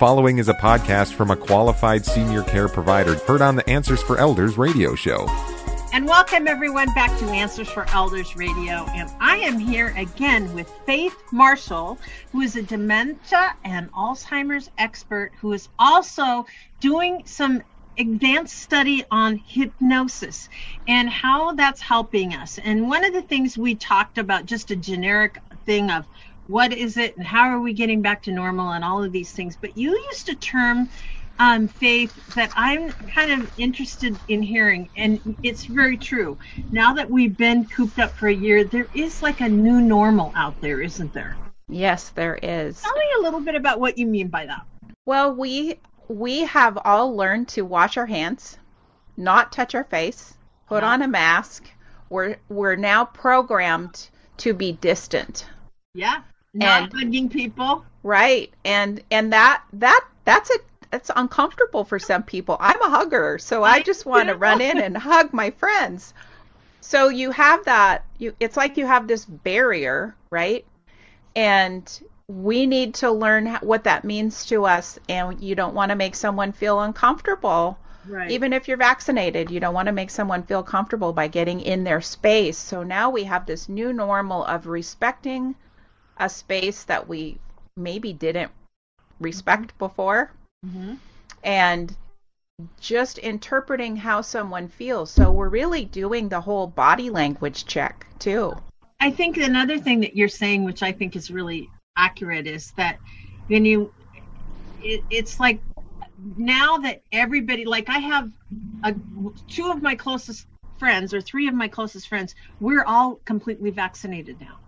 following is a podcast from a qualified senior care provider heard on the Answers for Elders radio show. And welcome everyone back to Answers for Elders Radio. And I am here again with Faith Marshall, who is a dementia and Alzheimer's expert who is also doing some advanced study on hypnosis and how that's helping us. And one of the things we talked about, just a generic thing of what is it and how are we getting back to normal and all of these things. But you used a term, um, Faith, that I'm kind of interested in hearing, and it's very true. Now that we've been cooped up for a year, there is like a new normal out there, isn't there? Yes, there is. Tell me a little bit about what you mean by that. Well, we we have all learned to wash our hands, not touch our face, put on a mask. We're we're now programmed to be distant. Yeah. Not and, hugging people. Right. And and that that that's a it's uncomfortable for some people. I'm a hugger, so I, I just want to run in and hug my friends. So you have that you it's like you have this barrier, right? And we need to learn what that means to us and you don't want to make someone feel uncomfortable right. even if you're vaccinated you don't want to make someone feel comfortable by getting in their space so now we have this new normal of respecting a space that we maybe didn't respect mm-hmm. before mm-hmm. and just interpreting how someone feels so we're really doing the whole body language check too I think another thing that you're saying, which I think is really accurate is that when you it, it's like now that everybody like i have a, two of my closest friends or three of my closest friends we're all completely vaccinated now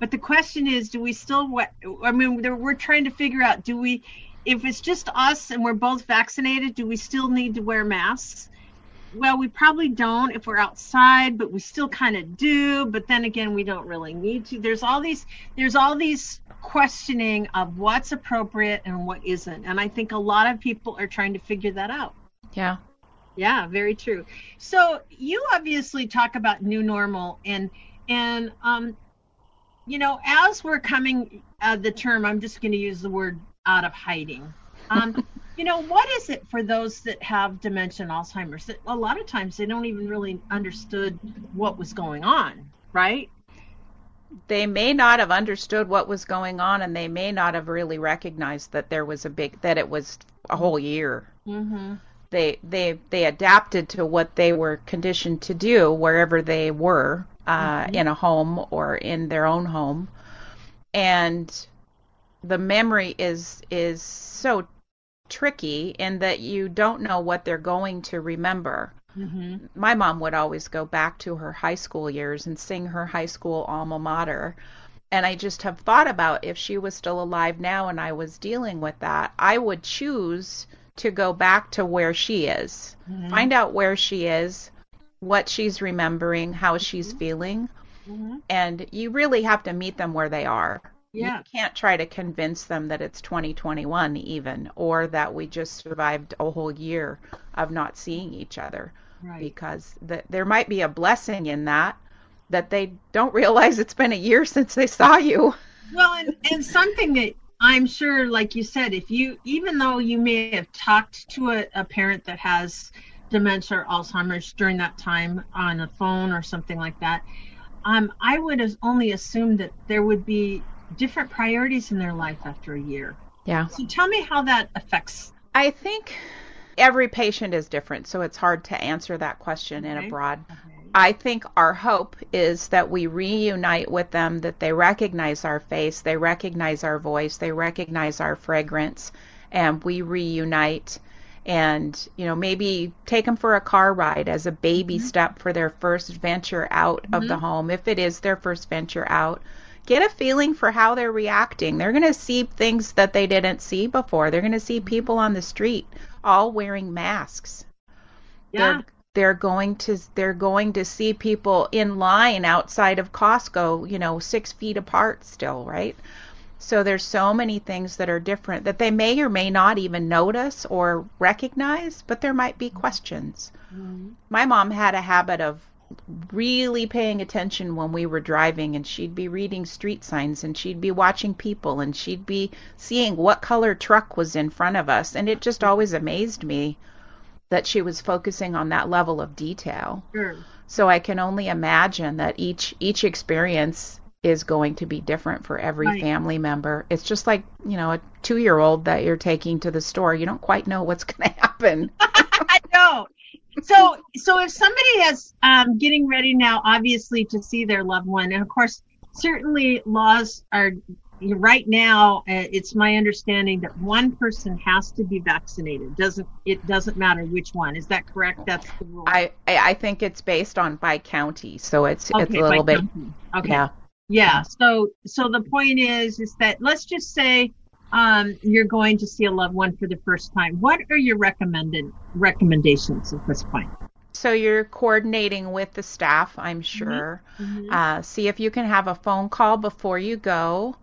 but the question is do we still what i mean we're trying to figure out do we if it's just us and we're both vaccinated do we still need to wear masks well, we probably don't if we're outside, but we still kind of do. But then again, we don't really need to. There's all these there's all these questioning of what's appropriate and what isn't, and I think a lot of people are trying to figure that out. Yeah. Yeah, very true. So you obviously talk about new normal and and um, you know, as we're coming uh, the term, I'm just going to use the word out of hiding. Um, you know, what is it for those that have dementia and Alzheimer's that a lot of times they don't even really understood what was going on, right? They may not have understood what was going on, and they may not have really recognized that there was a big that it was a whole year. Mm-hmm. They they they adapted to what they were conditioned to do wherever they were uh, mm-hmm. in a home or in their own home, and the memory is is so tricky in that you don't know what they're going to remember. Mm-hmm. My mom would always go back to her high school years and sing her high school alma mater. And I just have thought about if she was still alive now and I was dealing with that, I would choose to go back to where she is, mm-hmm. find out where she is, what she's remembering, how she's mm-hmm. feeling. Mm-hmm. And you really have to meet them where they are. Yeah. You can't try to convince them that it's 2021 even or that we just survived a whole year of not seeing each other. Right. Because the, there might be a blessing in that that they don't realize it's been a year since they saw you. Well, and, and something that I'm sure, like you said, if you, even though you may have talked to a, a parent that has dementia or Alzheimer's during that time on a phone or something like that, um, I would have only assumed that there would be different priorities in their life after a year. Yeah. So tell me how that affects. I think every patient is different, so it's hard to answer that question okay. in a broad. Okay. I think our hope is that we reunite with them, that they recognize our face, they recognize our voice, they recognize our fragrance, and we reunite and you know maybe take them for a car ride as a baby mm-hmm. step for their first venture out mm-hmm. of the mm-hmm. home if it is their first venture out get a feeling for how they're reacting. They're going to see things that they didn't see before. They're going to see people on the street all wearing masks. Yeah. They're, they're going to they're going to see people in line outside of Costco, you know, six feet apart still, right? So there's so many things that are different that they may or may not even notice or recognize, but there might be questions. Mm-hmm. My mom had a habit of really paying attention when we were driving and she'd be reading street signs and she'd be watching people and she'd be seeing what color truck was in front of us and it just always amazed me that she was focusing on that level of detail. Sure. So I can only imagine that each each experience is going to be different for every Right. family member. It's just like, you know, a 2-year-old that you're taking to the store. You don't quite know what's going to happen. I know. So, so if somebody is um, getting ready now, obviously to see their loved one, and of course, certainly laws are right now. Uh, it's my understanding that one person has to be vaccinated. Doesn't it? Doesn't matter which one. Is that correct? That's the rule. I I think it's based on by county, so it's it's a little bit county. Okay. yeah. Yeah. So so the point is is that let's just say um, you're going to see a loved one for the first time. What are your recommended recommendations at this point? So you're coordinating with the staff, I'm sure. Uh, see if you can have a phone call before you go.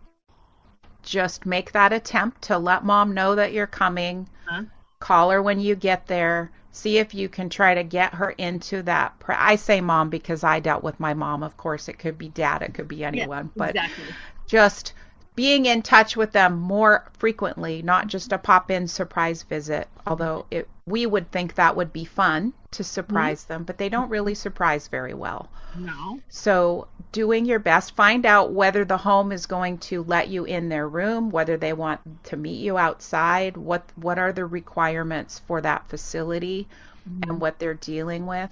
Just make that attempt to let mom know that you're coming. Huh? Call her when you get there. See if you can try to get her into that. I say mom because I dealt with my mom. Of course, it could be dad, it could be anyone, but exactly. just being in touch with them more frequently, not just a pop in surprise visit. Although it, we would think that would be fun to surprise mm-hmm. them, but they don't really surprise very well. No. So, doing your best, find out whether the home is going to let you in their room, whether they want to meet you outside, what what are the requirements for that facility and mm-hmm. what they're dealing with.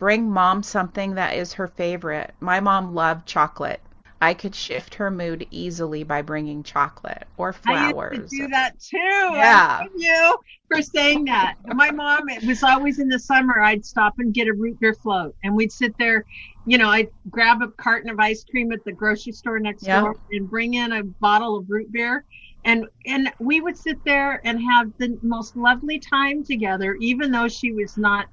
Bring mom something that is her favorite. My mom loved chocolate. I could shift her mood easily by bringing chocolate or flowers. I used to do that too. Yeah. love you for saying that. My mom, it was always in the summer. I'd stop and get a root beer float, and we'd sit there. You know, I'd grab a carton of ice cream at the grocery store next Yeah. door and bring in a bottle of root beer, and and we would sit there and have the most lovely time together, even though she was not.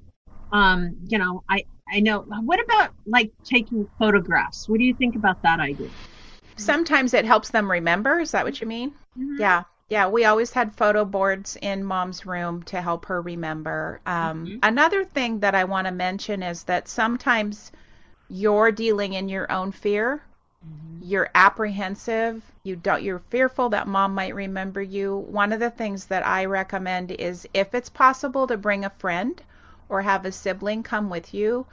Um, you know, I I know. What about like taking photographs? What do you think about that idea? Sometimes it helps them remember. Is that what you mean? Mm-hmm. Yeah. Yeah, we always had photo boards in mom's room to help her remember. Um, mm-hmm. Another thing that I want to mention is that sometimes you're dealing in your own fear. Mm-hmm. You're apprehensive. You don't. You're fearful that mom might remember you. One of the things that I recommend is if it's possible to bring a friend or have a sibling come with you.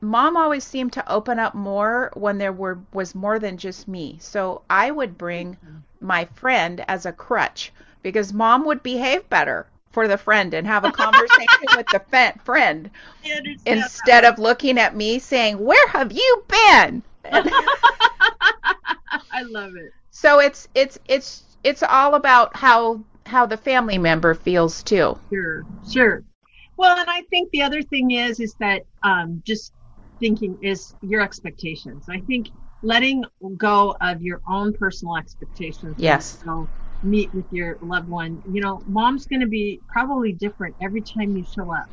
Mom always seemed to open up more when there were was more than just me. So I would bring mm-hmm. my friend as a crutch because mom would behave better for the friend and have a conversation with the friend that. instead of looking at me saying, "Where have you been?" I love it. so it's it's it's it's all about how how the family member feels too. Sure, sure. Well, and I think the other thing is, is that um, just thinking is your expectations. I think letting go of your own personal expectations. Yes. So meet with your loved one. You know, mom's going to be probably different every time you show up,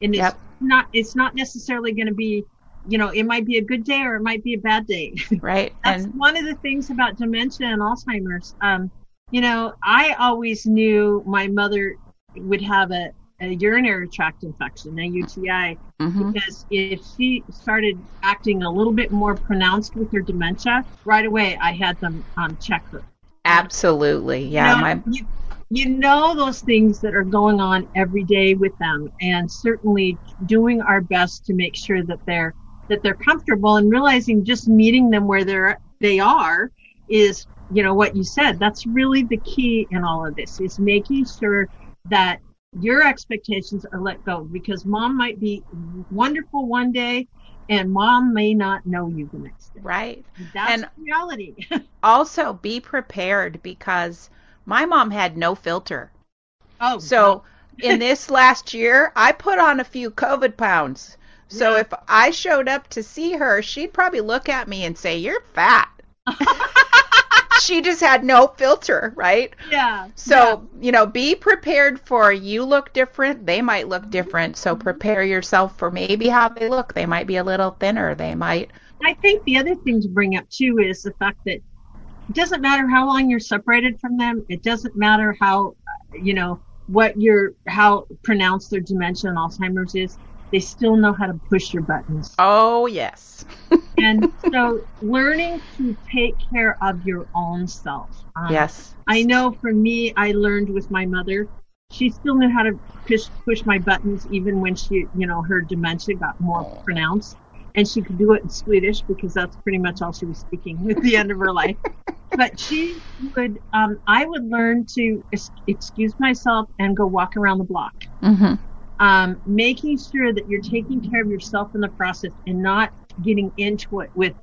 and it's Yep. not. It's not necessarily going to be. You know, it might be a good day or it might be a bad day. Right? That's and one of the things about dementia and Alzheimer's. Um, you know, I always knew my mother would have a, a urinary tract infection, a UTI, mhm. because if she started acting a little bit more pronounced with her dementia, right away I had them um, check her. absolutely. Yeah, know, my you, you know those things that are going on every day with them, and certainly doing our best to make sure that they're that they're comfortable and realizing just meeting them where they're they are is you know what you said that's really the key in all of this is making sure that your expectations are let go because mom might be wonderful one day and mom may not know you the next day right. that's And- reality Also, be prepared because my mom had no filter. oh So in this last year, I put on a few COVID pounds. So Yeah. if I showed up to see her, she'd probably look at me and say, "You're fat." she just had no filter, right? yeah So, you know, be prepared for you look different, they might look different. So mm-hmm. prepare yourself for maybe how they look. They might be a little thinner. They might I think the other thing to bring up too is the fact that it doesn't matter how long you're separated from them. It doesn't matter how, you know, what your how pronounced their dementia and Alzheimer's is. they still know how to push your buttons. Oh, yes. and so learning to take care of your own self. Um, yes. I know for me, I learned with my mother. She still knew how to push push my buttons even when she, you know, her dementia got more pronounced. And she could do it in Swedish because that's pretty much all she was speaking at the end of her life. but she would, um, I would learn to excuse myself and go walk around the block. Mm-hmm um, making sure that you're taking care of yourself in the process and not getting into it with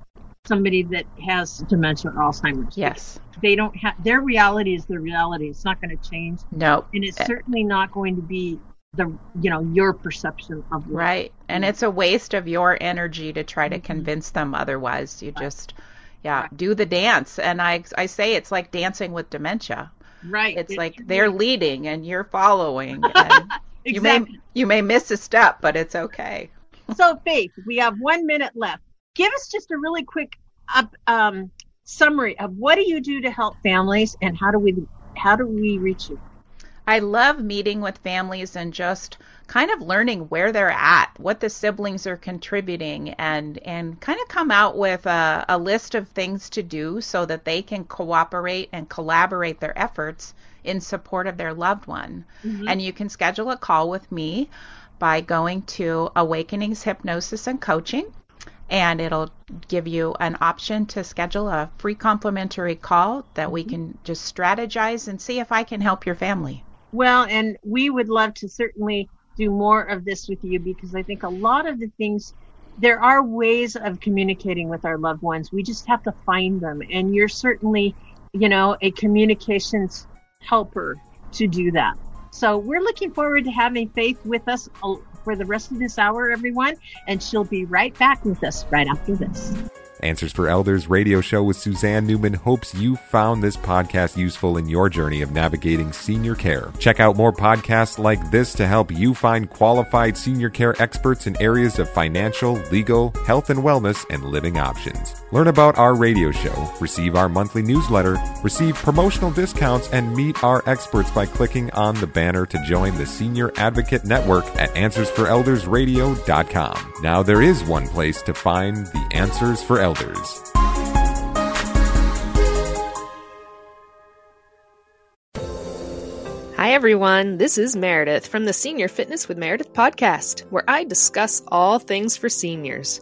somebody that has dementia or Alzheimer's. Yes. They don't have their reality is their reality. It's not going to change. No. And it's certainly not going to be the you know your perception of life. right and it's a waste of your energy to try to mm-hmm. convince them otherwise you right. just yeah right. do the dance and i i say it's like dancing with dementia right it's, like they're leading and you're following and Exactly. You may you may miss a step, but it's okay. So, Faith, we have one minute left. Give us just a really quick up, um, summary of what do you do to help families, and how do we how do we reach you? I love meeting with families and just kind of learning where they're at, what the siblings are contributing, and and kind of come out with a, a list of things to do so that they can cooperate and collaborate their efforts in support of their loved one. Mm-hmm. And you can schedule a call with me by going to Awakenings Hypnosis and Coaching. And it'll give you an option to schedule a free complimentary call that we can just strategize and see if I can help your family. Well, and we would love to certainly do more of this with you because I think a lot of the things there are ways of communicating with our loved ones. We just have to find them. And you're certainly, you know, a communications helper to do that. So we're looking forward to having Faith with us uh, for the rest of this hour, everyone, and she'll be right back with us right after this. Answers for Elders radio show with Suzanne Newman hopes you found this podcast useful in your journey of navigating senior care. Check out more podcasts like this to help you find qualified senior care experts in areas of financial, legal, health and wellness, and living options. Learn about our radio show, receive our monthly newsletter, receive promotional discounts, and meet our experts by clicking on the banner to join the Senior Advocate Network at AnswersForEldersRadio.com. Now there is one place to find the Answers for elders. Hi, everyone. This is Meredith from the Senior Fitness with Meredith podcast, where I discuss all things for seniors